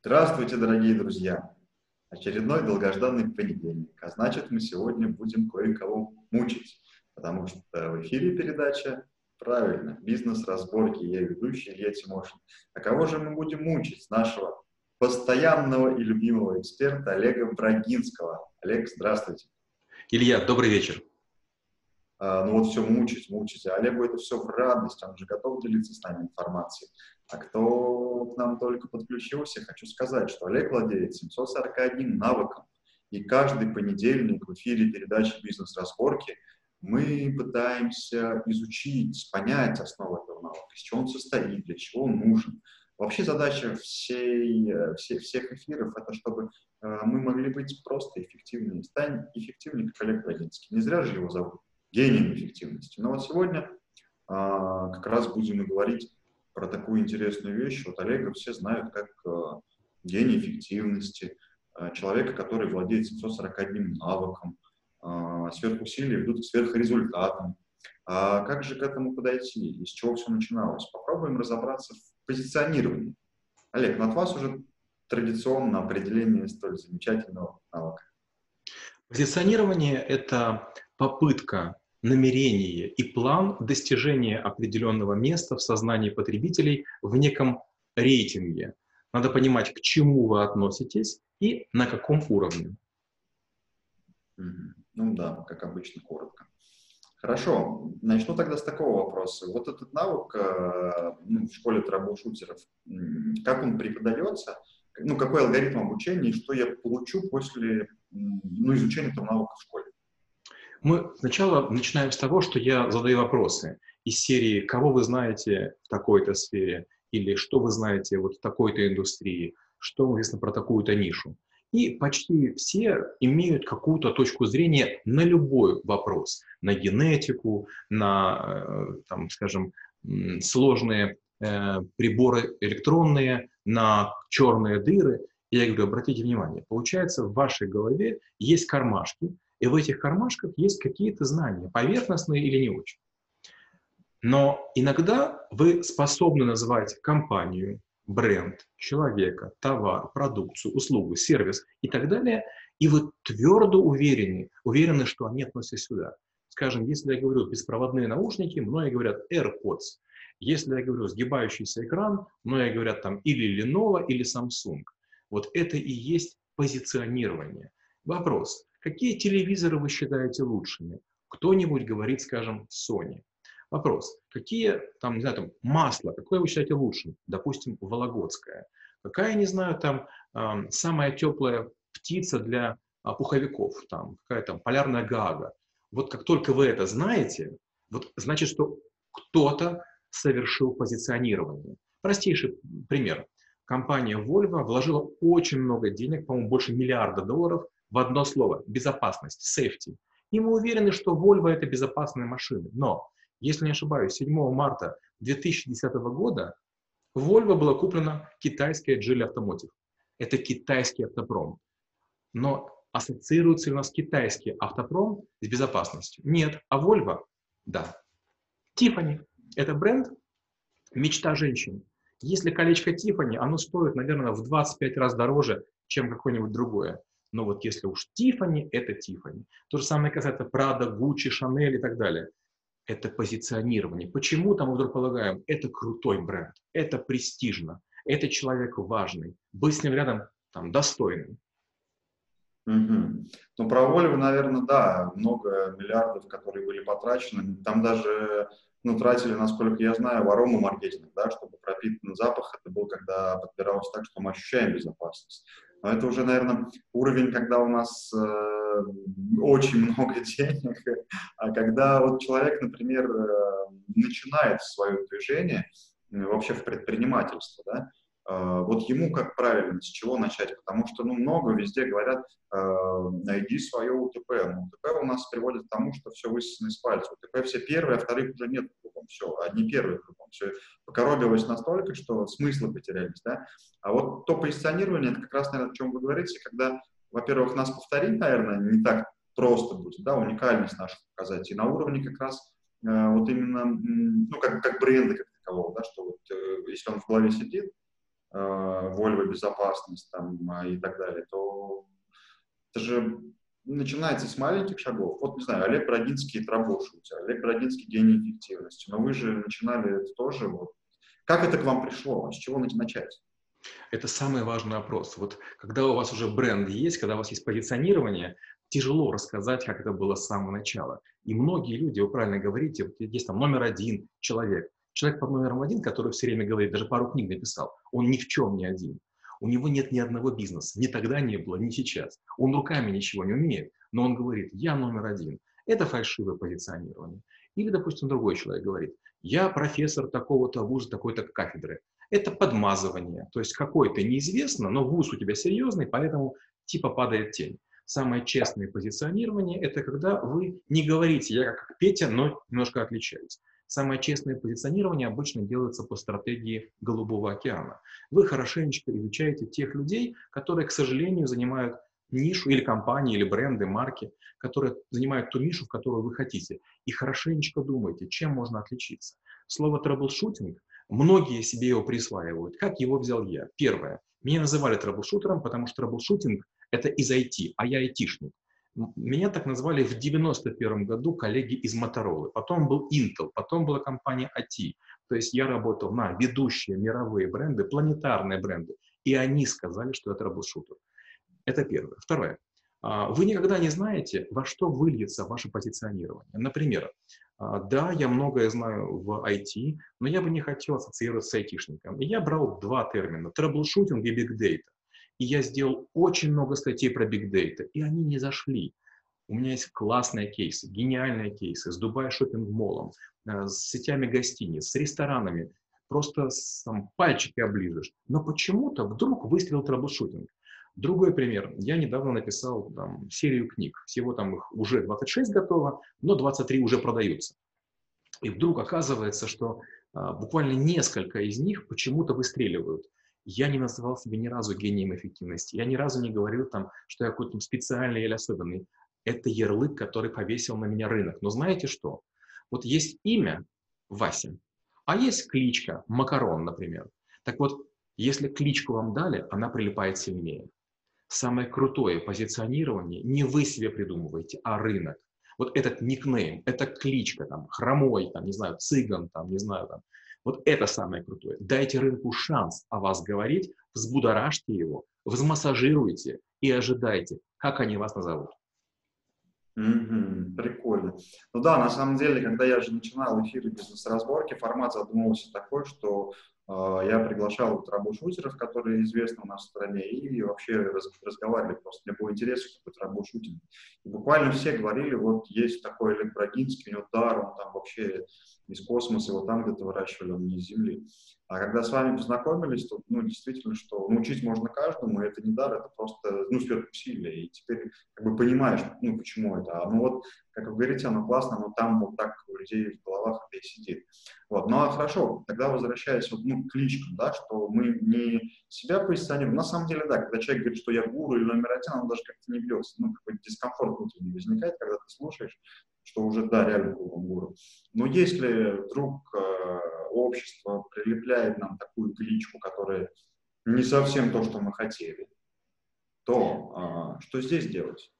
Здравствуйте, дорогие друзья! Очередной долгожданный понедельник, а значит, мы сегодня будем кое-кого мучить, потому что в эфире передача, правильно, бизнес-разборки, я ведущий Илья Тимошин. А кого же мы будем мучить? Нашего постоянного и любимого эксперта Олега Брагинского. Олег, здравствуйте. Илья, добрый вечер. А, ну вот все мучить, мучить. А Олегу это все в радость, он же готов делиться с нами информацией. А кто к нам только подключился, хочу сказать, что Олег владеет 741 навыком. И каждый понедельник в эфире передачи «Бизнес-разборки» мы пытаемся изучить, понять основы этого навыка, из чего он состоит, для чего он нужен. Вообще задача всей, всех, всех эфиров – это чтобы э, мы могли быть просто эффективнее. Стань эффективнее, как Олег Владимирский. Не зря же его зовут гением эффективности. Но вот сегодня а, как раз будем и говорить про такую интересную вещь. Вот Олега все знают как а, гений эффективности, а, человека, который владеет 741 навыком, а, сверхусилия ведут к сверхрезультатам. А как же к этому подойти? Из чего все начиналось? Попробуем разобраться в позиционировании. Олег, ну от вас уже традиционно определение столь замечательного навыка. Позиционирование — это попытка, намерение и план достижения определенного места в сознании потребителей в неком рейтинге. Надо понимать, к чему вы относитесь и на каком уровне. Ну да, как обычно, коротко. Хорошо, начну тогда с такого вопроса. Вот этот навык э, ну, в школе трэбл-шутеров, как он преподается, ну, какой алгоритм обучения и что я получу после ну, изучения этого навыка в школе? Мы сначала начинаем с того, что я задаю вопросы из серии «Кого вы знаете в такой-то сфере?» или «Что вы знаете вот в такой-то индустрии?» «Что вы известно про такую-то нишу?» И почти все имеют какую-то точку зрения на любой вопрос, на генетику, на, э, там, скажем, сложные э, приборы электронные, на черные дыры. Я говорю, обратите внимание, получается, в вашей голове есть кармашки, и в этих кармашках есть какие-то знания, поверхностные или не очень. Но иногда вы способны назвать компанию, бренд, человека, товар, продукцию, услугу, сервис и так далее, и вы твердо уверены, уверены, что они относятся сюда. Скажем, если я говорю беспроводные наушники, многие говорят AirPods. Если я говорю сгибающийся экран, многие говорят там или Lenovo, или Samsung. Вот это и есть позиционирование. Вопрос, Какие телевизоры вы считаете лучшими? Кто-нибудь говорит, скажем, Sony. Вопрос. Какие, там, не знаю, там, масло, какое вы считаете лучшим? Допустим, Вологодское. Какая, не знаю, там, э, самая теплая птица для э, пуховиков? Там, какая там, полярная гага. Вот как только вы это знаете, вот значит, что кто-то совершил позиционирование. Простейший пример. Компания Volvo вложила очень много денег, по-моему, больше миллиарда долларов в одно слово – безопасность, safety. И мы уверены, что Volvo – это безопасная машина. Но, если не ошибаюсь, 7 марта 2010 года Volvo была куплена китайская Geely Automotive. Это китайский автопром. Но ассоциируется ли у нас китайский автопром с безопасностью? Нет. А Volvo? Да. Tiffany – это бренд мечта женщин. Если колечко Tiffany, оно стоит, наверное, в 25 раз дороже, чем какое-нибудь другое. Но вот если уж Тифани, это Тифани. То же самое касается Прада, Гуччи, Шанель и так далее. Это позиционирование. Почему-то мы вдруг полагаем, это крутой бренд, это престижно, это человек важный, быть с ним рядом там, достойным. Угу. Ну, про Volvo, наверное, да, много миллиардов, которые были потрачены. Там даже ну, тратили, насколько я знаю, в арому маркетинг, да, чтобы пропитанный запах, это был, когда подбиралось так, что мы ощущаем безопасность. Но это уже, наверное, уровень, когда у нас э, очень много денег, а когда вот человек, например, э, начинает свое движение, э, вообще в предпринимательство, да, вот ему как правильно, с чего начать, потому что, ну, много везде говорят, э, найди свое УТП, но УТП у нас приводит к тому, что все высосано из пальца, УТП все первые, а вторых уже нет кругом, все, одни первые кругом, все покоробилось настолько, что смыслы потерялись, да, а вот то позиционирование, это как раз, наверное, о чем вы говорите, когда, во-первых, нас повторить, наверное, не так просто будет, да, уникальность нашу показать, и на уровне как раз э, вот именно, ну, как, как бренда как такового, да, что вот э, если он в голове сидит, Volvo безопасность там, и так далее, то это же начинается с маленьких шагов. Вот, не знаю, Олег Брагинский troubleshooter, Олег Брагинский гений эффективности, но вы же начинали это тоже. Вот. Как это к вам пришло? С чего начать? Это самый важный вопрос. Вот когда у вас уже бренд есть, когда у вас есть позиционирование, тяжело рассказать, как это было с самого начала. И многие люди, вы правильно говорите, вот есть там номер один человек. Человек под номером один, который все время говорит, даже пару книг написал, он ни в чем не один. У него нет ни одного бизнеса. Ни тогда не было, ни сейчас. Он руками ничего не умеет, но он говорит, я номер один. Это фальшивое позиционирование. Или, допустим, другой человек говорит, я профессор такого-то вуза, такой-то кафедры. Это подмазывание. То есть какой-то неизвестно, но вуз у тебя серьезный, поэтому типа падает тень. Самое честное позиционирование – это когда вы не говорите «я как Петя, но немножко отличаюсь». Самое честное позиционирование обычно делается по стратегии Голубого океана. Вы хорошенечко изучаете тех людей, которые, к сожалению, занимают нишу или компании, или бренды, марки, которые занимают ту нишу, в которую вы хотите. И хорошенечко думайте, чем можно отличиться. Слово troubleshooting, многие себе его присваивают. Как его взял я? Первое. Меня называли troubleshooter ом, потому что troubleshooting – это из IT, а я айтишник. Меня так назвали в 91 году коллеги из Motorola. Потом был Intel, потом была компания AT&T. То есть я работал на ведущие мировые бренды, планетарные бренды. И они сказали, что это troubleshooter. Это первое. Второе. А, вы никогда не знаете, во что выльется ваше позиционирование. Например, а, да, я многое знаю в IT, но я бы не хотел ассоциироваться с айтишником. И я брал два термина – troubleshooting и big data. И я сделал очень много статей про Big Data, и они не зашли. У меня есть классные кейсы, гениальные кейсы с Дубай шопинг молом э, с сетями гостиниц, с ресторанами. Просто там, пальчики оближешь. Но почему-то вдруг выстрелил troubleshooting. Другой пример. Я недавно написал там, серию книг. Всего там их уже 26 готово, но 23 уже продаются. И вдруг оказывается, что а, буквально несколько из них почему-то выстреливают. Я не называл себя ни разу гением эффективности. Я ни разу не говорил там, что я какой-то специальный или особенный. Это ярлык, который повесил на меня рынок. Но знаете что? Вот есть имя Вася, а есть кличка Макарон, например. Так вот, если кличку вам дали, она прилипает сильнее. Самое крутое позиционирование не вы себе придумываете, а рынок. Вот этот никнейм, это кличка, там, хромой, там, не знаю, цыган, там, не знаю, там, вот это самое крутое. Дайте рынку шанс о вас говорить, взбудоражьте его, взмассажируйте и ожидайте, как они вас назовут. Mm-hmm, прикольно. Ну да, на самом деле, когда я же начинал эфиры бизнес-разборки, формат задумывался такой, что я приглашал трэбл-шутеров, которые известны у нас в стране, и вообще раз, разговаривали просто. Мне было интересно, какой трэбл-шутинг. И буквально все говорили, вот есть такой Олег Брагинский, у него дар, он там вообще из космоса, его там где-то выращивали, он не из Земли. А когда с вами познакомились, то, ну, действительно, что научить можно каждому, и это не дар, это просто, ну, сверхусилие. И теперь как бы понимаешь, ну, почему это. А ну вот, как вы говорите, оно классно, но там вот так у людей в головах это и сидит. Вот, ну, а хорошо, тогда возвращаясь вот, ну, к кличкам, да, что мы не себя позиционируем. На самом деле, да, когда человек говорит, что я гуру или номер один, он даже как-то не бьется. Ну, какой-то дискомфорт внутренний возникает, когда ты слушаешь, что уже, да, реально гуру. Но если вдруг э, общество прилепляет нам такую кличку, которая не совсем то, что мы хотели, то э, что здесь делать?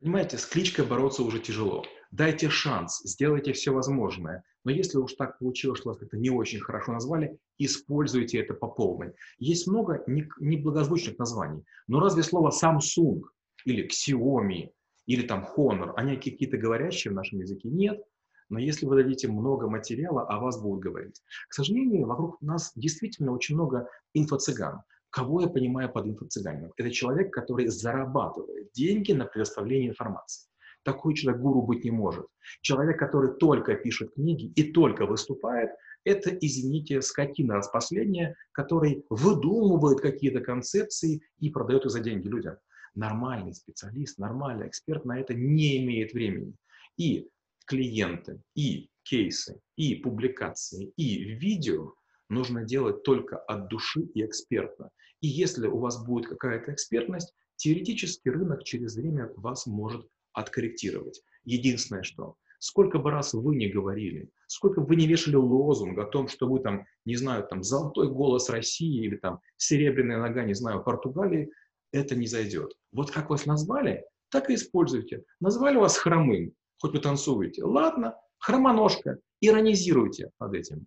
Понимаете, с кличкой бороться уже тяжело. Дайте шанс, сделайте все возможное. Но если уж так получилось, что вас как-то не очень хорошо назвали, используйте это по полной. Есть много неблагозвучных названий. Но разве слово Samsung или Xiaomi или там Honor, они какие-то говорящие в нашем языке? Нет. Но если вы дадите много материала, о вас будут говорить. К сожалению, вокруг нас действительно очень много инфо-цыган. Кого я понимаю под инфо-цыганином? Это человек, который зарабатывает деньги на предоставление информации. Такой человек гуру быть не может. Человек, который только пишет книги и только выступает, это, извините, скотина распоследняя, который выдумывает какие-то концепции и продает их за деньги людям нормальный специалист, нормальный эксперт на это не имеет времени. И клиенты, и кейсы, и публикации, и видео нужно делать только от души и экспертно. И если у вас будет какая-то экспертность, теоретически рынок через время вас может откорректировать. Единственное, что Сколько бы раз вы не говорили, сколько бы вы не вешали лозунг о том, что вы там, не знаю, там, золотой голос России или там серебряная нога, не знаю, Португалии, это не зайдет. Вот как вас назвали, так и используйте. Назвали вас хромым, хоть вы танцуете. Ладно, хромоножка, иронизируйте над этим.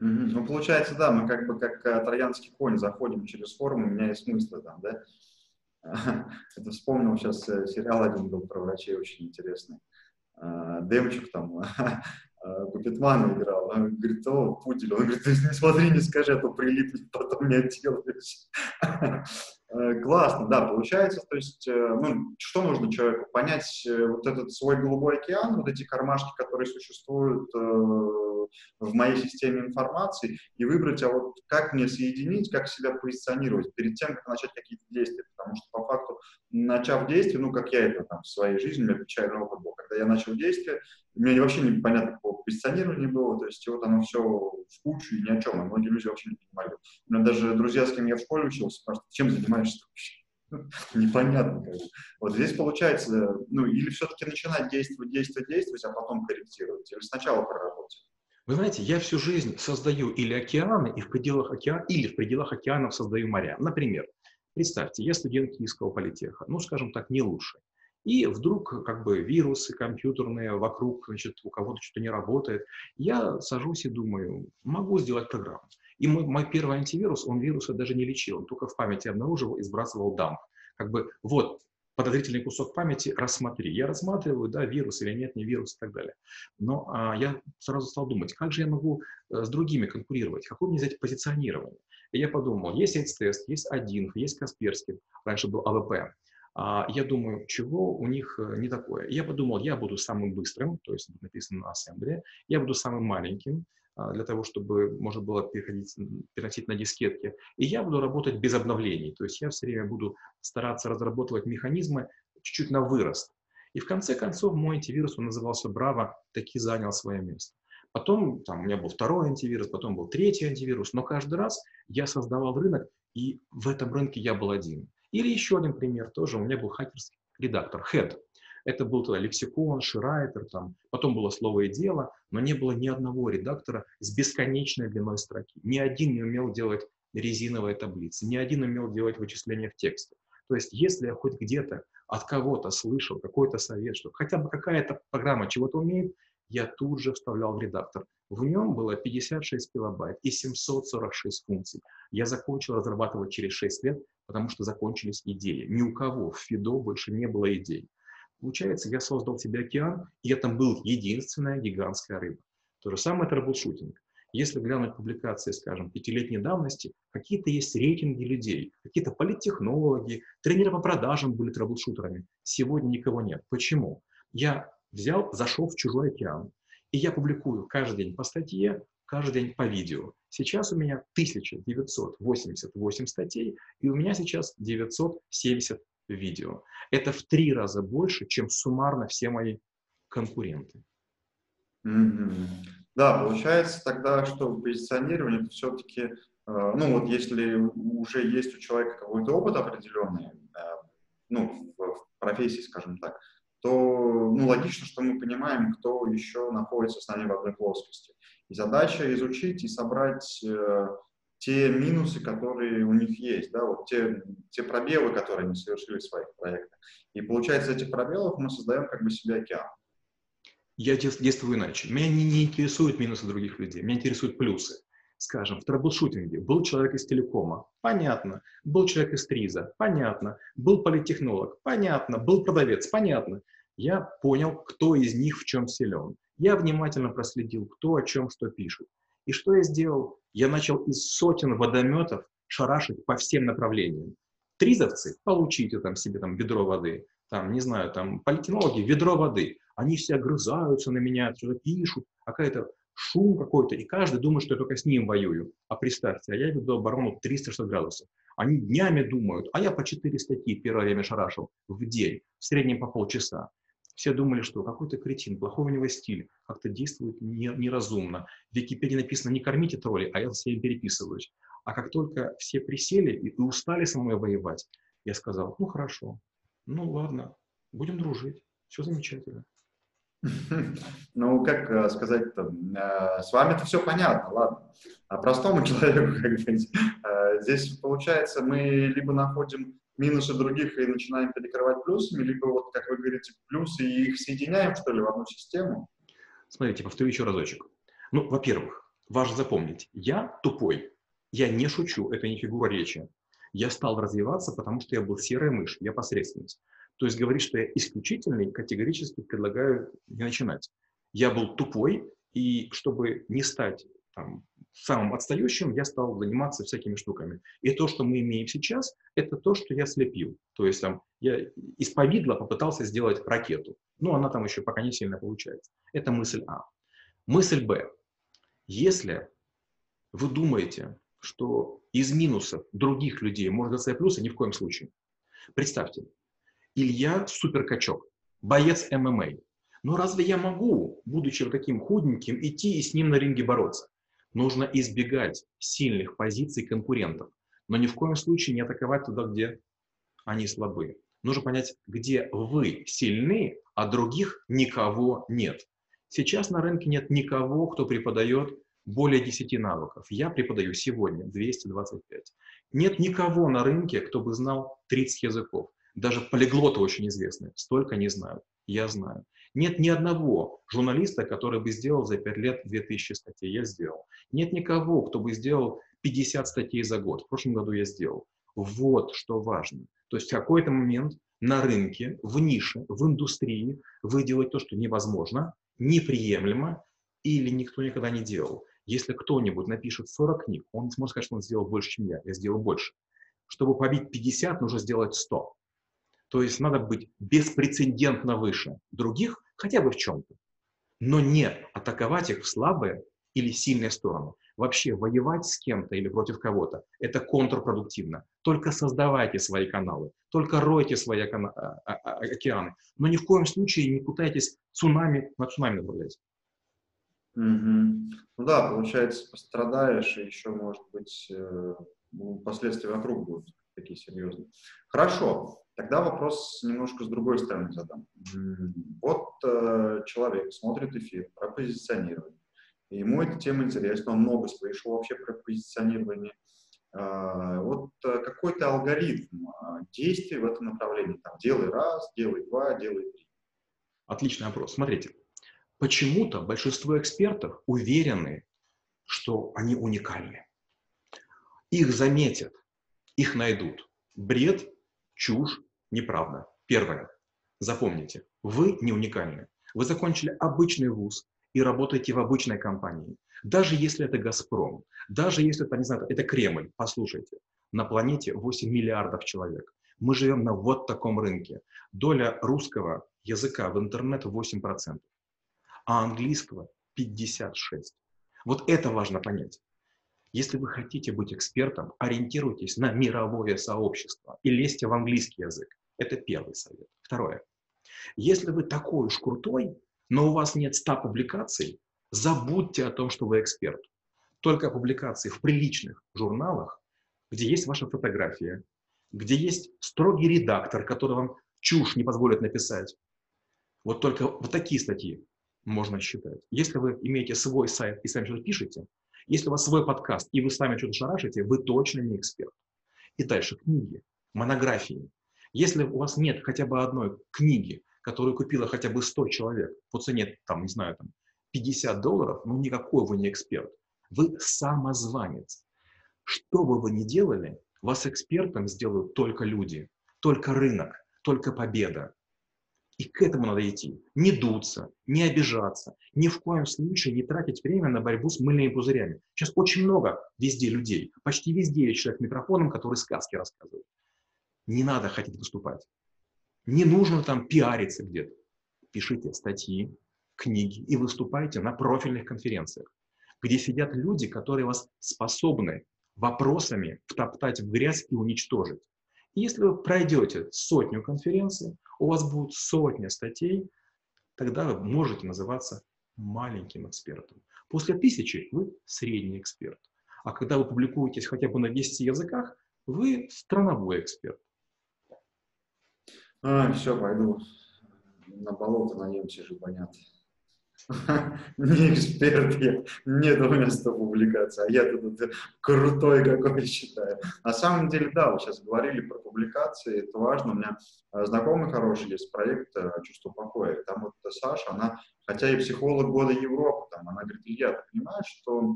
Ну, получается, да, мы как бы как э, троянский конь заходим через форму, у меня есть смысл там, да? Это вспомнил сейчас э, сериал один был про врачей очень интересный. А, Демчук там Купитмана играл. Он говорит, о, пудель. Он говорит, не смотри, не скажи, а то прилипнет, потом не отделаешь. Э, классно, да, получается, то есть, э, ну, что нужно человеку? Понять э, вот этот свой голубой океан, вот эти кармашки, которые существуют в моей системе информации, и выбрать, а вот как мне соединить, как себя позиционировать перед тем, как начать какие-то действия, потому что по факту, начав действие, ну, как я это там в своей жизни, у меня печальный опыт был, когда я начал действие, меня вообще непонятно какого позиционирования было, то есть вот оно все в кучу и ни о чем, и многие люди вообще не понимали. У меня даже друзья, с кем я в школе учился, спрашивают, чем занимаешься вообще? Непонятно. Как. Вот здесь получается, ну, или все-таки начинать действовать, действовать, действовать, а потом корректировать, или сначала проработать. Вы знаете, я всю жизнь создаю или океаны, и в пределах океана, или в пределах океанов создаю моря. Например, представьте, я студент Киевского политеха, ну, скажем так, не лучший. И вдруг как бы вирусы компьютерные вокруг, значит, у кого-то что-то не работает. Я сажусь и думаю, могу сделать программу. И мой, мой первый антивирус, он вирусы даже не лечил, он только в памяти обнаруживал и сбрасывал дамп. Как бы вот подозрительный кусок памяти, рассмотри. Я рассматриваю, да, вирус или нет, не вирус и так далее. Но а, я сразу стал думать, как же я могу а, с другими конкурировать, какое мне взять позиционирование. И я подумал, есть Aidstest, есть один, есть Касперский, раньше был АВП. А, я думаю, чего у них э, не такое. Я подумал, я буду самым быстрым, то есть написано на ассемблере, я буду самым маленьким, а, для того, чтобы можно было переходить, переносить на дискетки. И я буду работать без обновлений, то есть я все время буду стараться разработать механизмы чуть-чуть на вырост. И в конце концов мой антивирус, он назывался Браво, таки занял свое место. Потом там, у меня был второй антивирус, потом был третий антивирус, но каждый раз я создавал рынок, и в этом рынке я был один. Или еще один пример, тоже у меня был хакерский редактор, Head. Это был тогда лексикон, ширайтер, там, потом было слово и дело, но не было ни одного редактора с бесконечной длиной строки. Ни один не умел делать резиновые таблицы, ни один умел делать вычисления в тексте. То есть, если я хоть где-то от кого-то слышал какой-то совет, что хотя бы какая-то программа чего-то умеет, я тут же вставлял в редактор. В нем было 56 килобайт и 746 функций. Я закончил разрабатывать через 6 лет, потому что закончились идеи. Ни у кого в Фидо больше не было идей. Получается, я создал себе океан, и это был единственная гигантская рыба. То же самое troubleshooting. Если глянуть публикации, скажем, пятилетней давности, какие-то есть рейтинги людей, какие-то политтехнологи, тренеры по продажам были troubleshooter ами. Сегодня никого нет. Почему? Я взял, зашел в чужой океан, и я публикую каждый день по статье, каждый день по видео. Сейчас у меня 1988 статей, и у меня сейчас 970 видео. Это в три раза больше, чем суммарно все мои конкуренты. Mm-hmm. Да, получается тогда, что в позиционировании все-таки, э, ну вот если уже есть у человека какой-то опыт определенный, э, ну, в, в профессии, скажем так, то ну, логично, что мы понимаем, кто еще находится с нами в одной плоскости. И задача изучить и собрать э, те минусы, которые у них есть, да, вот те, те пробелы, которые они совершили в своих проектах. И получается, из этих пробелов мы создаем как бы себе океан. Я действую иначе. Меня не, не интересуют минусы других людей, меня интересуют плюсы. Скажем, в трэблшутинге был человек из телекома, понятно. Был человек из Триза, понятно. Был политтехнолог, понятно. Был продавец, понятно. Я понял, кто из них в чем силен. Я внимательно проследил, кто о чем что пишет. И что я сделал? Я начал из сотен водометов шарашить по всем направлениям. Тризовцы, получите там себе там ведро воды. Там, не знаю, там политинологи, ведро воды. Они все огрызаются на меня, что-то пишут, какая-то шум какой-то, и каждый думает, что я только с ним воюю. А представьте, а я веду оборону 360 градусов. Они днями думают, а я по 4 статьи первое время шарашил в день, в среднем по полчаса. Все думали, что какой-то кретин, плохой у него стиль, как-то действует не, неразумно. В Википедии написано «не кормите тролли», а я с ними переписываюсь. А как только все присели и, устали со мной воевать, я сказал, ну хорошо, ну ладно, будем дружить, все замечательно. Ну, как э, сказать-то, э, с вами-то все понятно, ладно. А простому человеку, как э, здесь, получается, мы либо находим минусы других и начинаем перекрывать плюсами, либо, вот, как вы говорите, плюсы и их соединяем, что ли, в одну систему. Смотрите, повторю еще разочек. Ну, во-первых, важно запомнить, я тупой, я не шучу, это не фигура речи. Я стал развиваться, потому что я был серая мышь, я посредственность. То есть говорить, что я исключительный, категорически предлагаю не начинать. Я был тупой, и чтобы не стать там, самым отстающим, я стал заниматься всякими штуками. И то, что мы имеем сейчас, это то, что я слепил. То есть там, я из повидла попытался сделать ракету. Но она там еще пока не сильно получается. Это мысль А. Мысль Б. Если вы думаете, что из минусов других людей можно достать плюсы, ни в коем случае. Представьте, Илья суперкачок, боец ММА. Но разве я могу, будучи вот таким худеньким, идти и с ним на ринге бороться? Нужно избегать сильных позиций конкурентов, но ни в коем случае не атаковать туда, где они слабы. Нужно понять, где вы сильны, а других никого нет. Сейчас на рынке нет никого, кто преподает более 10 навыков. Я преподаю сегодня 225. Нет никого на рынке, кто бы знал 30 языков. Даже полиглоты очень известны, столько не знают. Я знаю. Нет ни одного журналиста, который бы сделал за 5 лет 2000 статей. Я сделал. Нет никого, кто бы сделал 50 статей за год. В прошлом году я сделал. Вот что важно. То есть в какой-то момент на рынке, в нише, в индустрии вы делаете то, что невозможно, неприемлемо или никто никогда не делал. Если кто-нибудь напишет 40 книг, он сможет сказать, что он сделал больше, чем я. Я сделал больше. Чтобы побить 50, нужно сделать 100. То есть надо быть беспрецедентно выше других хотя бы в чем-то. Но не атаковать их в слабые или сильные стороны. Вообще воевать с кем-то или против кого-то – это контрпродуктивно. Только создавайте свои каналы, только ройте свои а, а, а, океаны. Но ни в коем случае не пытайтесь цунами на цунами направлять. Угу. Ну да, получается, пострадаешь, и еще, может быть, э, ну, последствия вокруг будут такие серьезные. Хорошо. Тогда вопрос немножко с другой стороны задам. Вот э, человек смотрит эфир про позиционирование, и ему эта тема интересна, он много слышал вообще про позиционирование. Э, вот э, какой-то алгоритм э, действий в этом направлении, там, делай раз, делай два, делай три. Отличный вопрос. Смотрите, почему-то большинство экспертов уверены, что они уникальны. Их заметят, их найдут. Бред, чушь, Неправда. Первое. Запомните, вы не уникальны. Вы закончили обычный вуз и работаете в обычной компании. Даже если это «Газпром», даже если это, не знаю, это Кремль, послушайте, на планете 8 миллиардов человек. Мы живем на вот таком рынке. Доля русского языка в интернет 8%, а английского 56%. Вот это важно понять. Если вы хотите быть экспертом, ориентируйтесь на мировое сообщество и лезьте в английский язык. Это первый совет. Второе. Если вы такой уж крутой, но у вас нет 100 публикаций, забудьте о том, что вы эксперт. Только публикации в приличных журналах, где есть ваша фотография, где есть строгий редактор, который вам чушь не позволит написать. Вот только вот такие статьи можно считать. Если вы имеете свой сайт и сами что-то пишете, если у вас свой подкаст, и вы сами что-то шарашите, вы точно не эксперт. И дальше книги, монографии. Если у вас нет хотя бы одной книги, которую купила хотя бы 100 человек по цене, там, не знаю, там, 50 долларов, ну никакой вы не эксперт. Вы самозванец. Что бы вы ни делали, вас экспертом сделают только люди, только рынок, только победа. И к этому надо идти. Не дуться, не обижаться, ни в коем случае не тратить время на борьбу с мыльными пузырями. Сейчас очень много везде людей, почти везде есть человек микрофоном, который сказки рассказывает. Не надо хотеть выступать. Не нужно там пиариться где-то. Пишите статьи, книги и выступайте на профильных конференциях, где сидят люди, которые вас способны вопросами втоптать в грязь и уничтожить. Если вы пройдете сотню конференций, у вас будет сотня статей, тогда вы можете называться маленьким экспертом. После тысячи вы средний эксперт. А когда вы публикуетесь хотя бы на 10 языках, вы страновой эксперт. А, все, пойду На болото на немце же понятно. Не эксперт я, нет у меня 100 публикаций, а я тут крутой какой считаю. На самом деле, да, вы сейчас говорили про публикации, это важно. У меня э, знакомый хороший есть проект э, «Чувство покоя». Там вот Саша, она, хотя и психолог года Европы, там, она говорит, ты понимаешь, что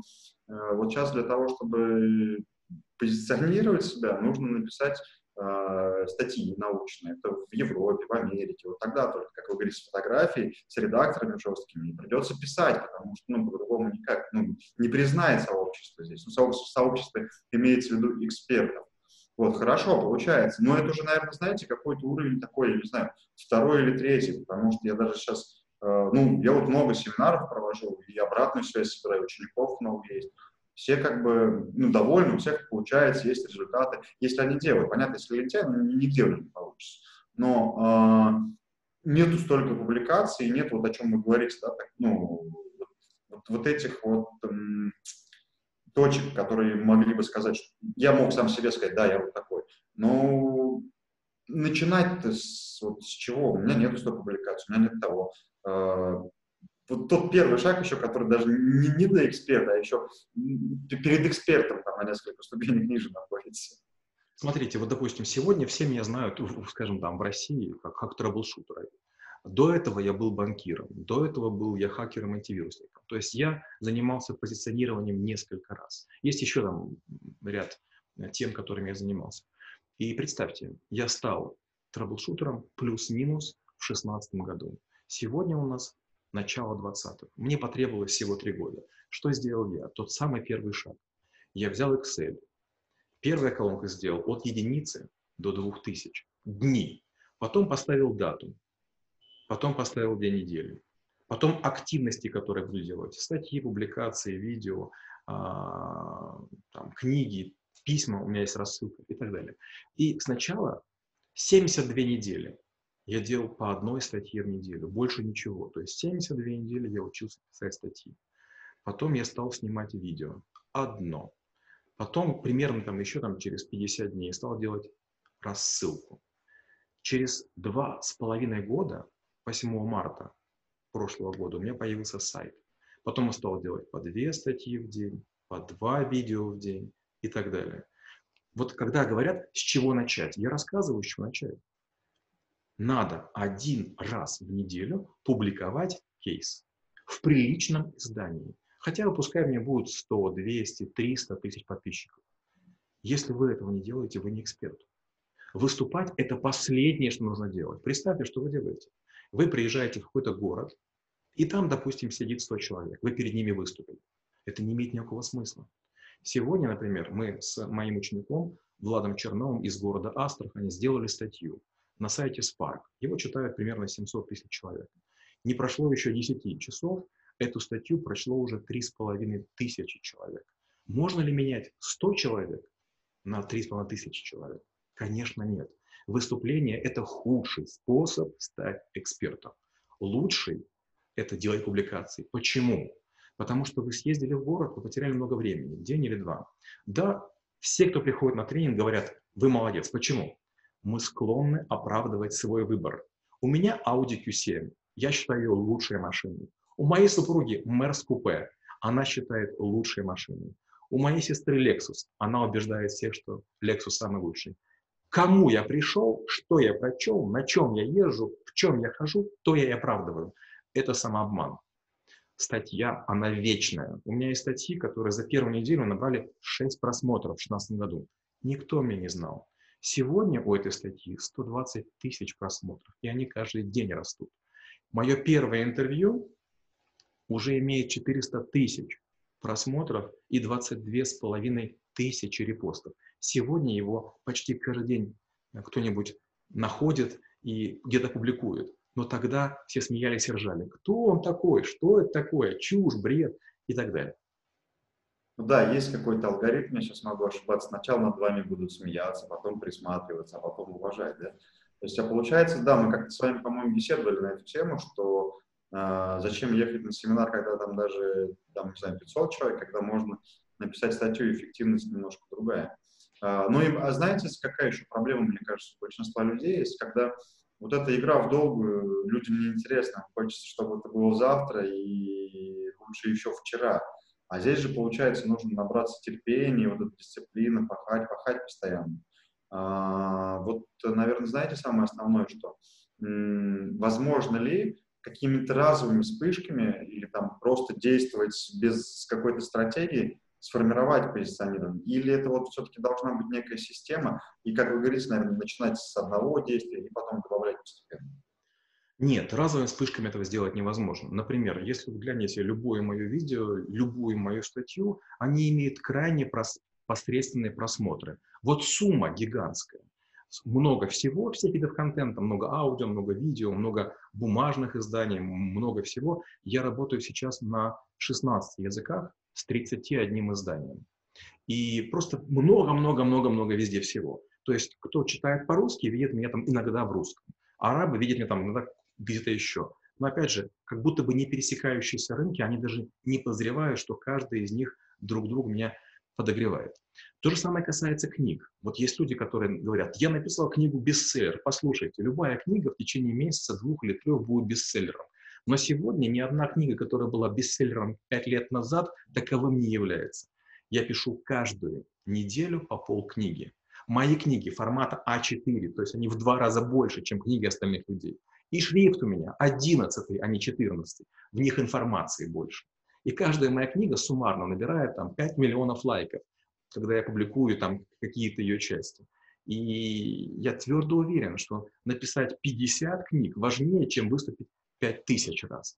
э, вот сейчас для того, чтобы позиционировать себя, нужно написать э, статьи научные, это в Европе, в Америке, вот тогда только, как вы говорите, с фотографией, с редакторами жесткими, придется писать, потому что, ну, по-другому никак, ну, не признает сообщество здесь, ну, сообщество, сообщество имеется в виду экспертов. Вот, хорошо, получается. Но это уже, наверное, знаете, какой-то уровень такой, я не знаю, второй или третий, потому что я даже сейчас, э, ну, я вот много семинаров провожу, и обратную связь собираю, учеников много есть все как бы ну, довольны, у всех получается, есть результаты. Если они делают, понятно, если лентяй, ну, нигде уже не получится. Но э, нету столько публикаций, нет вот о чем вы говорите, да, так, ну, вот, вот этих вот эм, точек, которые могли бы сказать, что я мог сам себе сказать, да, я вот такой. Но начинать-то с, вот, с чего? У меня нету столько публикаций, у меня нет того. Э, вот тот первый шаг еще, который даже не, не до эксперта, а еще перед экспертом там на несколько ступенек ниже находится. Смотрите, вот, допустим, сегодня все меня знают, скажем, там, в России, как, как troubleshooter а. До этого я был банкиром, до этого был я хакером антивирусником. То есть я занимался позиционированием несколько раз. Есть еще там ряд тем, которыми я занимался. И представьте, я стал трэблшутером плюс-минус в 2016 году. Сегодня у нас начала 20-х. Мне потребовалось всего три года. Что сделал я? Тот самый первый шаг. Я взял Excel. Первая колонка сделал от единицы до 2000 дней. Потом поставил дату. Потом поставил день недели. Потом активности, которые буду делать. Статьи, публикации, видео, а, там, книги, письма, у меня есть рассылка и так далее. И сначала 72 недели я делал по одной статье в неделю, больше ничего. То есть 72 недели я учился писать статьи. Потом я стал снимать видео. Одно. Потом примерно там еще там через 50 дней стал делать рассылку. Через два с половиной года, 8 марта прошлого года, у меня появился сайт. Потом я стал делать по две статьи в день, по два видео в день и так далее. Вот когда говорят, с чего начать, я рассказываю, с чего начать надо один раз в неделю публиковать кейс в приличном издании. Хотя пускай мне будет 100, 200, 300 тысяч подписчиков. Если вы этого не делаете, вы не эксперт. Выступать – это последнее, что нужно делать. Представьте, что вы делаете. Вы приезжаете в какой-то город, и там, допустим, сидит 100 человек. Вы перед ними выступили. Это не имеет никакого смысла. Сегодня, например, мы с моим учеником Владом Черновым из города Астрахани сделали статью на сайте Spark. Его читают примерно 700 тысяч человек. Не прошло еще 10 часов, эту статью прочло уже 3,5 тысячи человек. Можно ли менять 100 человек на 3,5 тысячи человек? Конечно, нет. Выступление – это худший способ стать экспертом. Лучший – это делать публикации. Почему? Потому что вы съездили в город, вы потеряли много времени, день или два. Да, все, кто приходит на тренинг, говорят, вы молодец. Почему? Мы склонны оправдывать свой выбор. У меня Audi Q7, я считаю ее лучшей машиной. У моей супруги Mercedes Coupe, она считает лучшей машиной. У моей сестры Lexus, она убеждает всех, что Lexus самый лучший. Кому я пришел, что я прочел, на чем я езжу, в чем я хожу, то я и оправдываю. Это самообман. Статья, она вечная. У меня есть статьи, которые за первую неделю набрали 6 просмотров в 2016 году. Никто меня не знал. Сегодня у этой статьи 120 тысяч просмотров, и они каждый день растут. Мое первое интервью уже имеет 400 тысяч просмотров и 22 с половиной тысячи репостов. Сегодня его почти каждый день кто-нибудь находит и где-то публикует. Но тогда все смеялись и ржали. Кто он такой? Что это такое? Чушь, бред и так далее. Ну да, есть какой-то алгоритм, я сейчас могу ошибаться. Сначала над вами будут смеяться, потом присматриваться, а потом уважать, да? То есть, а получается, да, мы как-то с вами, по-моему, беседовали на эту тему, что э, зачем ехать на семинар, когда там даже, там, не знаю, 500 человек, когда можно написать статью, эффективность немножко другая. А, ну и, а знаете, какая еще проблема, мне кажется, у большинства людей есть, когда вот эта игра в долгую людям неинтересна. Хочется, чтобы это было завтра и лучше еще вчера. А здесь же, получается, нужно набраться терпения, вот эта дисциплина, пахать, пахать постоянно. А, вот, наверное, знаете самое основное, что возможно ли какими-то разовыми вспышками или там просто действовать без какой-то стратегии, сформировать позиционирование? Или это вот все-таки должна быть некая система, и, как вы говорите, наверное, начинать с одного действия и потом добавлять постепенно? Нет, разовыми вспышками этого сделать невозможно. Например, если вы глянете любое мое видео, любую мою статью, они имеют крайне прос посредственные просмотры. Вот сумма гигантская. Много всего, всех видов контента, много аудио, много видео, много бумажных изданий, много всего. Я работаю сейчас на 16 языках с 31 изданием. И просто много-много-много-много везде всего. То есть, кто читает по-русски, видит меня там иногда в русском. Арабы видят меня там иногда где-то еще. Но опять же, как будто бы не пересекающиеся рынки, они даже не подозревают, что каждый из них друг друга меня подогревает. То же самое касается книг. Вот есть люди, которые говорят, я написал книгу бестселлер. Послушайте, любая книга в течение месяца, двух или трех будет бестселлером. Но сегодня ни одна книга, которая была бестселлером пять лет назад, таковым не является. Я пишу каждую неделю по полкниги. Мои книги формата А4, то есть они в два раза больше, чем книги остальных людей. И шрифт у меня 11, а не 14. В них информации больше. И каждая моя книга суммарно набирает там 5 миллионов лайков, когда я публикую там какие-то ее части. И я твердо уверен, что написать 50 книг важнее, чем выступить 5000 раз.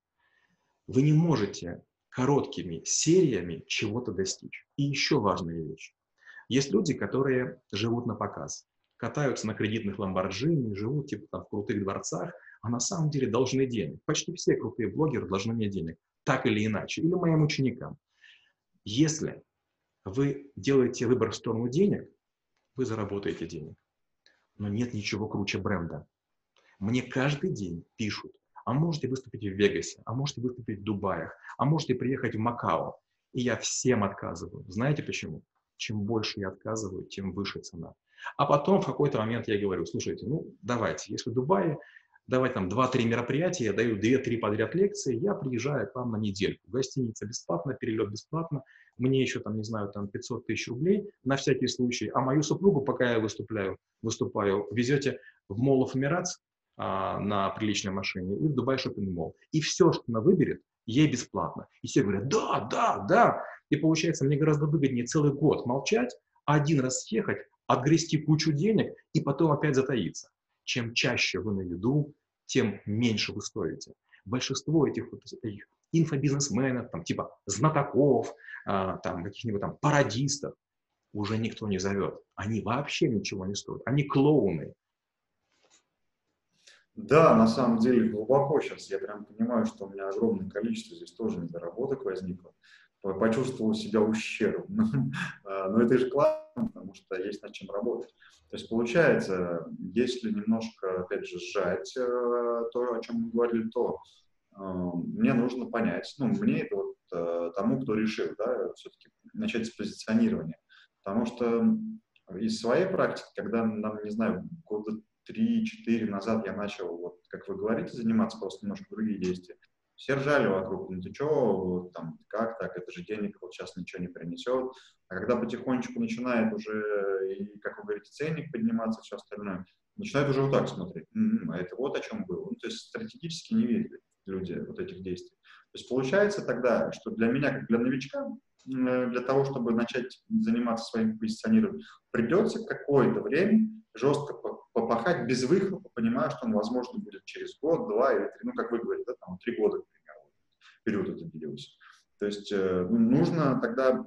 Вы не можете короткими сериями чего-то достичь. И еще важная вещь. Есть люди, которые живут на показ, катаются на кредитных ламборджини, живут типа там в крутых дворцах, а на самом деле должны денег. Почти все крутые блогеры должны мне денег, так или иначе, или моим ученикам. Если вы делаете выбор в сторону денег, вы заработаете денег. Но нет ничего круче бренда. Мне каждый день пишут, а можете выступить в Вегасе, а можете выступить в Дубаях, а можете приехать в Макао. И я всем отказываю. Знаете почему? Чем больше я отказываю, тем выше цена. А потом в какой-то момент я говорю, слушайте, ну давайте, если в Дубае давать там 2-3 мероприятия, я даю 2-3 подряд лекции, я приезжаю к вам на недельку. Гостиница бесплатно, перелет бесплатно, мне еще там, не знаю, там 500 тысяч рублей на всякий случай, а мою супругу, пока я выступляю, выступаю, везете в Mall of Emirates а, на приличной машине и в Dubai Shopping Mall. И все, что она выберет, ей бесплатно. И все говорят, да, да, да. И получается, мне гораздо выгоднее целый год молчать, один раз съехать, отгрести кучу денег и потом опять затаиться чем чаще вы на виду, тем меньше вы стоите. Большинство этих, вот, этих инфобизнесменов, там, типа знатоков, а, там, каких-нибудь там пародистов, уже никто не зовет. Они вообще ничего не стоят. Они клоуны. Да, на самом деле глубоко сейчас. Я прям понимаю, что у меня огромное количество здесь тоже недоработок возникло. Почувствовал себя ущербным. А, но это же классно, потому что есть над чем работать. То есть получается, если немножко, опять же, сжать э, то, о чем мы говорили, то э, мне нужно понять, ну, мне это вот э, тому, кто решил, да, все-таки начать с позиционирования. Потому что из своей практики, когда нам, не знаю, года 3-4 назад я начал, вот, как вы говорите, заниматься просто немножко другие действия, все ржали вокруг, ну ты что, там, как так, это же денег вот сейчас ничего не принесет. А когда потихонечку начинает уже, и, как вы говорите, ценник подниматься, все остальное, начинают уже вот так смотреть. М-м, а это вот о чем было. Ну, то есть стратегически не видели люди вот этих действий. То есть получается тогда, что для меня, как для новичка, для того, чтобы начать заниматься своим позиционированием, придется какое-то время жестко попахать без выхлопа, понимая, что он, возможно, будет через год, два или три, ну, как вы говорите, да, там, три года, к период это длился. То есть э, ну, нужно тогда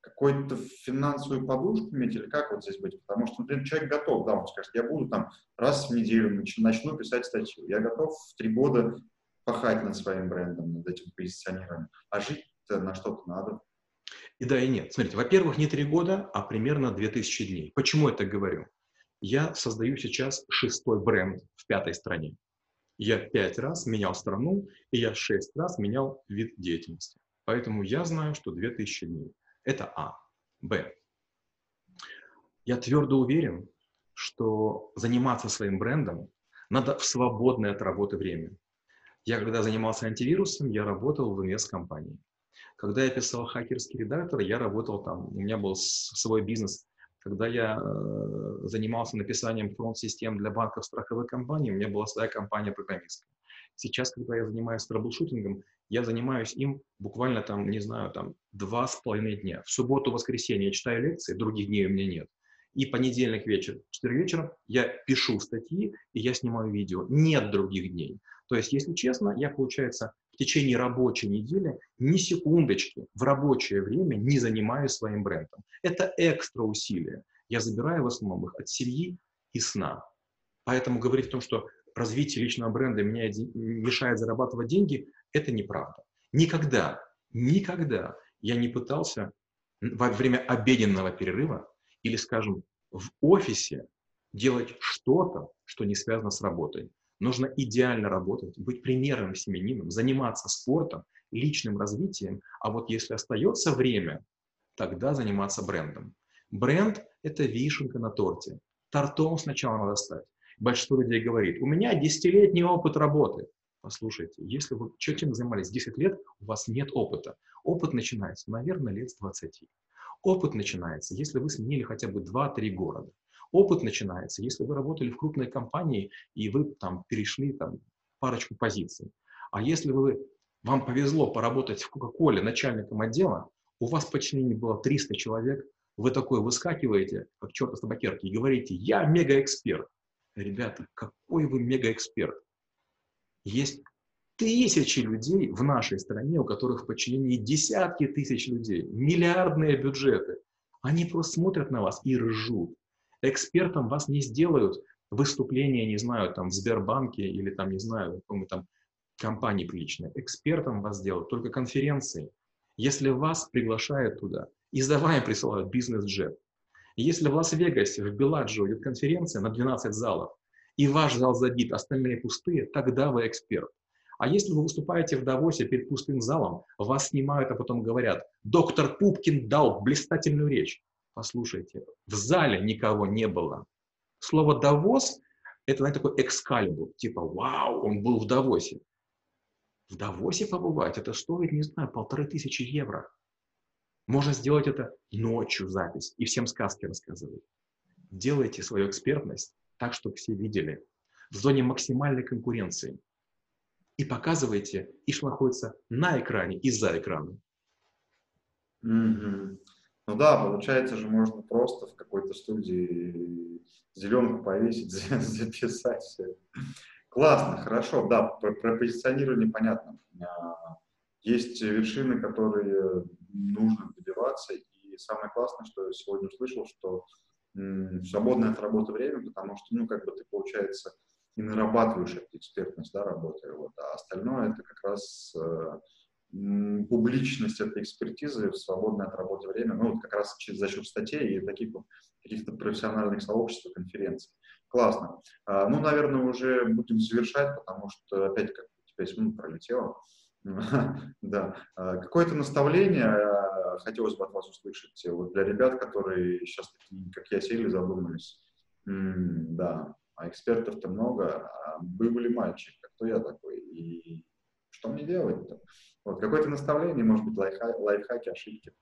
какую-то финансовую подушку иметь или как вот здесь быть? Потому что, например, человек готов, да, он скажет, я буду там раз в неделю начну писать статью, я готов в три года пахать над своим брендом, над этим позиционированием, а жить на что-то надо. И да, и нет. Смотрите, во-первых, не три года, а примерно 2000 дней. Почему я так говорю? Я создаю сейчас шестой бренд в пятой стране. Я пять раз менял страну, и я шесть раз менял вид деятельности. Поэтому я знаю, что 2000 дней. Это А. Б. Я твердо уверен, что заниматься своим брендом Надо в свободное от работы время. Я когда занимался антивирусом, я работал в инвесткомпании. Когда я писал хакерский редактор, я работал там, у меня был свой бизнес. Когда я э, занимался написанием фронт-систем для банков страховых компаний, у меня была своя компания программистская. Сейчас, когда я занимаюсь troubleshooting ом, я занимаюсь им буквально там, не знаю, там два с половиной дня. В субботу, воскресенье я читаю лекции, других дней у меня нет. И понедельник вечер, в 4 вечера я пишу статьи и я снимаю видео. Нет других дней. То есть, если честно, я, получается, течение рабочей недели ни секундочки в рабочее время не занимаюсь своим брендом. Это экстра усилия. Я забираю в основном их от семьи и сна. Поэтому говорить о том, что развитие личного бренда меня мешает зарабатывать деньги, это неправда. Никогда, никогда я не пытался во время обеденного перерыва или, скажем, в офисе делать что-то, что не связано с работой. Нужно идеально работать, быть примерным семенином, заниматься спортом, личным развитием, а вот если остается время, тогда заниматься брендом. Бренд – это вишенка на торте. Тортом сначала надо стать. Большинство людей говорит, у меня десятилетний опыт работы. Послушайте, если вы чем занимались 10 лет, у вас нет опыта. Опыт начинается, наверное, лет с 20. Опыт начинается, если вы сменили хотя бы 2-3 города. Опыт начинается, если вы работали в крупной компании и вы там перешли там парочку позиций. А если вы, вам повезло поработать в Кока-Коле начальником отдела, у вас в подчинении было 300 человек, вы такой выскакиваете, как черт из табакерки, и говорите, я мегаэксперт. Ребята, какой вы мегаэксперт? Есть тысячи людей в нашей стране, у которых в подчинении десятки тысяч людей, миллиардные бюджеты. Они просто смотрят на вас и ржут. Экспертом вас не сделают выступления, не знаю, там в Сбербанке или там, не знаю, какой там компании приличной. Экспертом вас сделают только конференции. Если вас приглашают туда, и вами присылают бизнес-джет. Если в Лас-Вегасе, в Беладжио идет конференция на 12 залов, и ваш зал забит, остальные пустые, тогда вы эксперт. А если вы выступаете в Давосе перед пустым залом, вас снимают, а потом говорят, доктор Пупкин дал блистательную речь. Послушайте, в зале никого не было. Слово «Давос» — это, знаете, такой экскалибур, типа «Вау, он был в Давосе». В Давосе побывать, это стоит, не знаю, полторы тысячи евро. Можно сделать это ночью запись и всем сказки рассказывать. Делайте свою экспертность так, чтобы все видели. В зоне максимальной конкуренции – и показываете, и что находится на экране и за экраном. Mm-hmm. Ну да, получается же можно просто в какой-то студии зеленку повесить, записать все. Классно, хорошо, да, про, про позиционирование понятно. Есть вершины, которые нужно добиваться, и самое классное, что я сегодня услышал, что свободное от работы время, потому что, ну, как бы ты, получается, и нарабатываешь эту экспертность, да, работая. Вот. А остальное это как раз э, публичность этой экспертизы в свободное от работы время, ну, вот как раз за счет статей и таких вот каких-то профессиональных сообществ конференций. Классно. А, ну, наверное, уже будем завершать, потому что опять как 5 минут пролетело. Да. А, какое-то наставление а, хотелось бы от вас услышать вот для ребят, которые сейчас, как я, сели, задумались. Да, а экспертов-то много, а были мальчик, а кто я такой, и что мне делать-то? Вот, какое-то наставление, может быть, лайфхаки, лайфхаки, ошибки.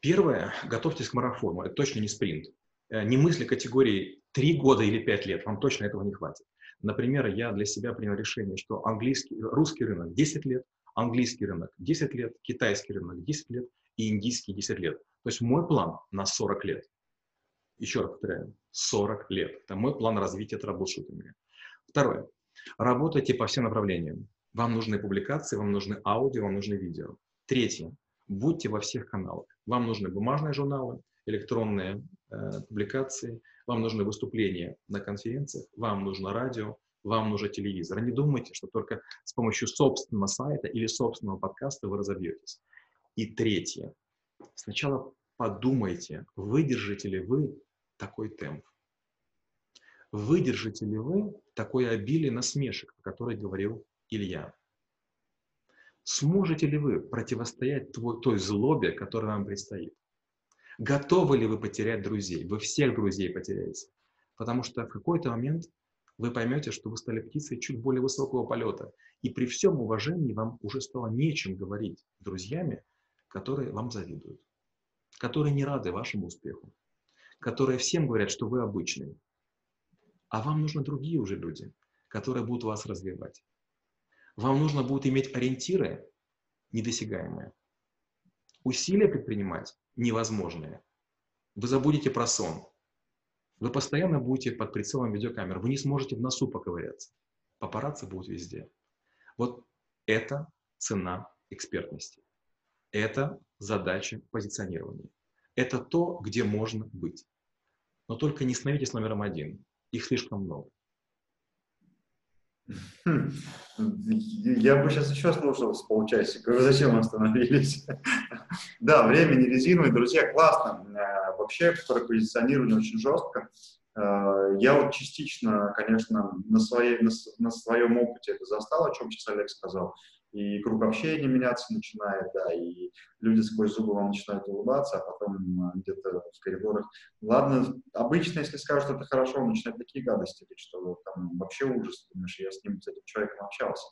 Первое, готовьтесь к марафону, это точно не спринт. Э, не мысли категории 3 года или 5 лет, вам точно этого не хватит. Например, я для себя принял решение, что английский, русский рынок 10 лет, английский рынок 10 лет, китайский рынок 10 лет и индийский 10 лет. То есть мой план на 40 лет. Еще раз повторяю, 40 лет. Это мой план развития troubleshooting а. Второе. Работайте по всем направлениям. Вам нужны публикации, вам нужны аудио, вам нужны видео. Третье. Будьте во всех каналах. Вам нужны бумажные журналы, электронные э, публикации, вам нужны выступления на конференциях, вам нужно радио, вам нужен телевизор. Не думайте, что только с помощью собственного сайта или собственного подкаста вы разобьетесь. И третье. Сначала подумайте, выдержите ли вы такой темп. Выдержите ли вы такое обилие насмешек, о которой говорил Илья? Сможете ли вы противостоять той, злобе, которая вам предстоит? Готовы ли вы потерять друзей? Вы всех друзей потеряете. Потому что в какой-то момент вы поймете, что вы стали птицей чуть более высокого полета. И при всем уважении вам уже стало нечем говорить друзьями, которые вам завидуют, которые не рады вашему успеху, которые всем говорят, что вы обычный. А вам нужны другие уже люди, которые будут вас развивать. Вам нужно будет иметь ориентиры недосягаемые, усилия предпринимать невозможные. Вы забудете про сон, вы постоянно будете под прицелом видеокамер. Вы не сможете в носу поковыряться. Папарацци будут везде. Вот это цена экспертности. Это задача позиционирования. Это то, где можно быть. Но только не становитесь номером один. Их слишком много. Хм. Я бы сейчас еще слушал с полчасика. Зачем остановились? Да, время не резиновое. Друзья, классно. Э, вообще про позиционирование очень жестко. Э, я вот частично, конечно, на, своей, на, на своем опыте это застал, о чем сейчас Олег сказал. И круг общения меняться начинает, да, и люди сквозь зубы вам начинают улыбаться, а потом э, где-то в коридорах. Ладно, обычно, если скажут, это хорошо, он начинает такие гадости что там вообще ужас, думаешь, я с ним, с этим человеком общался.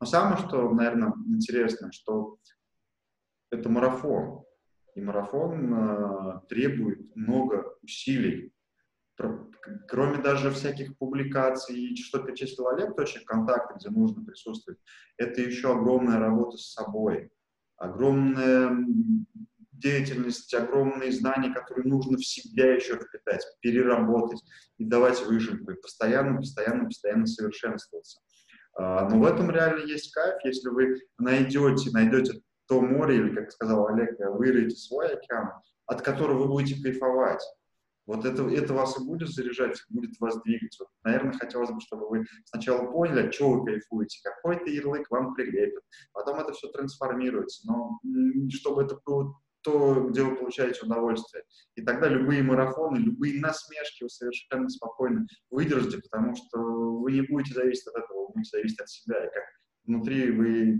Но самое, что, наверное, интересно, что это марафон. И марафон э, требует много усилий. Кроме даже всяких публикаций, что перечислил Олег, точек контакта, где нужно присутствовать, это еще огромная работа с собой, огромная деятельность, огромные знания, которые нужно в себя еще впитать, переработать и давать выжимку, и постоянно, постоянно, постоянно совершенствоваться. А, но в этом реально есть кайф, если вы найдете, найдете то море, или, как сказал Олег, вырыете свой океан, от которого вы будете кайфовать. Вот это, это вас и будет заряжать, будет вас двигать. Вот, наверное, хотелось бы, чтобы вы сначала поняли, от чего вы кайфуете, какой-то ярлык вам прилепят, потом это все трансформируется, но чтобы это было то, где вы получаете удовольствие. И тогда любые марафоны, любые насмешки вы совершенно спокойно выдержите, потому что вы не будете зависеть от этого, вы будете зависеть от себя. И как внутри вы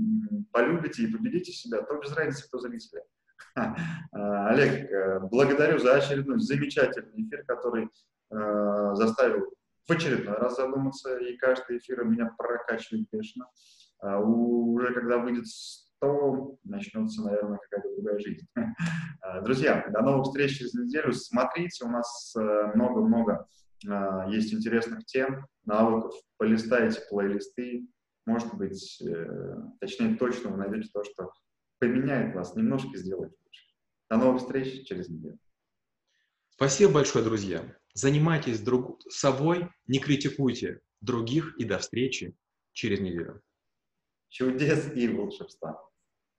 полюбите и победите себя, то без разницы, кто зрители. Олег, э, благодарю за очередной замечательный эфир, который э, заставил в очередной раз задуматься, и каждый эфир меня прокачивает бешено. А уже когда выйдет 100, начнется, наверное, какая-то другая жизнь. А, друзья, до новых встреч через неделю. Смотрите, у нас э, много-много есть интересных тем, навыков. Полистайте плейлисты, может быть, точнее, точно вы найдете то, что поменяет вас, немножко сделает лучше. До новых встреч через неделю. Спасибо большое, друзья. Занимайтесь друг собой, не критикуйте других и до встречи через неделю. Чудес и волшебства.